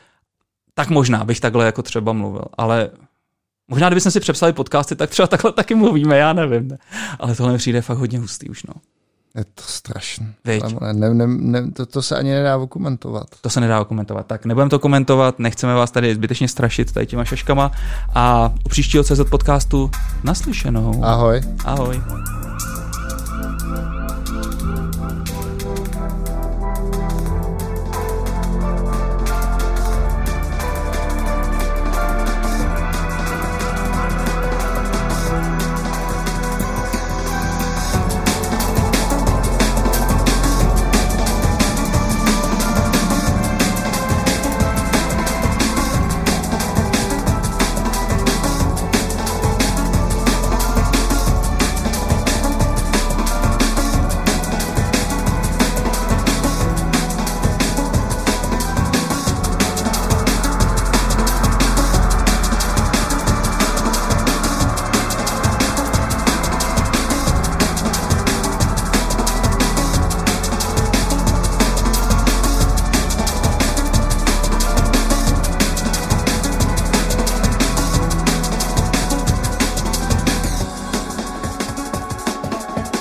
tak možná bych takhle jako třeba mluvil. Ale možná, kdybychom si přepsali podcasty, tak třeba takhle taky mluvíme, já nevím. Ale tohle mi přijde fakt hodně hustý už, no. Je to strašné. Ne, ne, ne, ne, to, to se ani nedá komentovat. To se nedá komentovat. Tak nebudeme to komentovat, nechceme vás tady zbytečně strašit tady těma šaškama a u příštího CZ podcastu naslyšenou. Ahoj. Ahoj.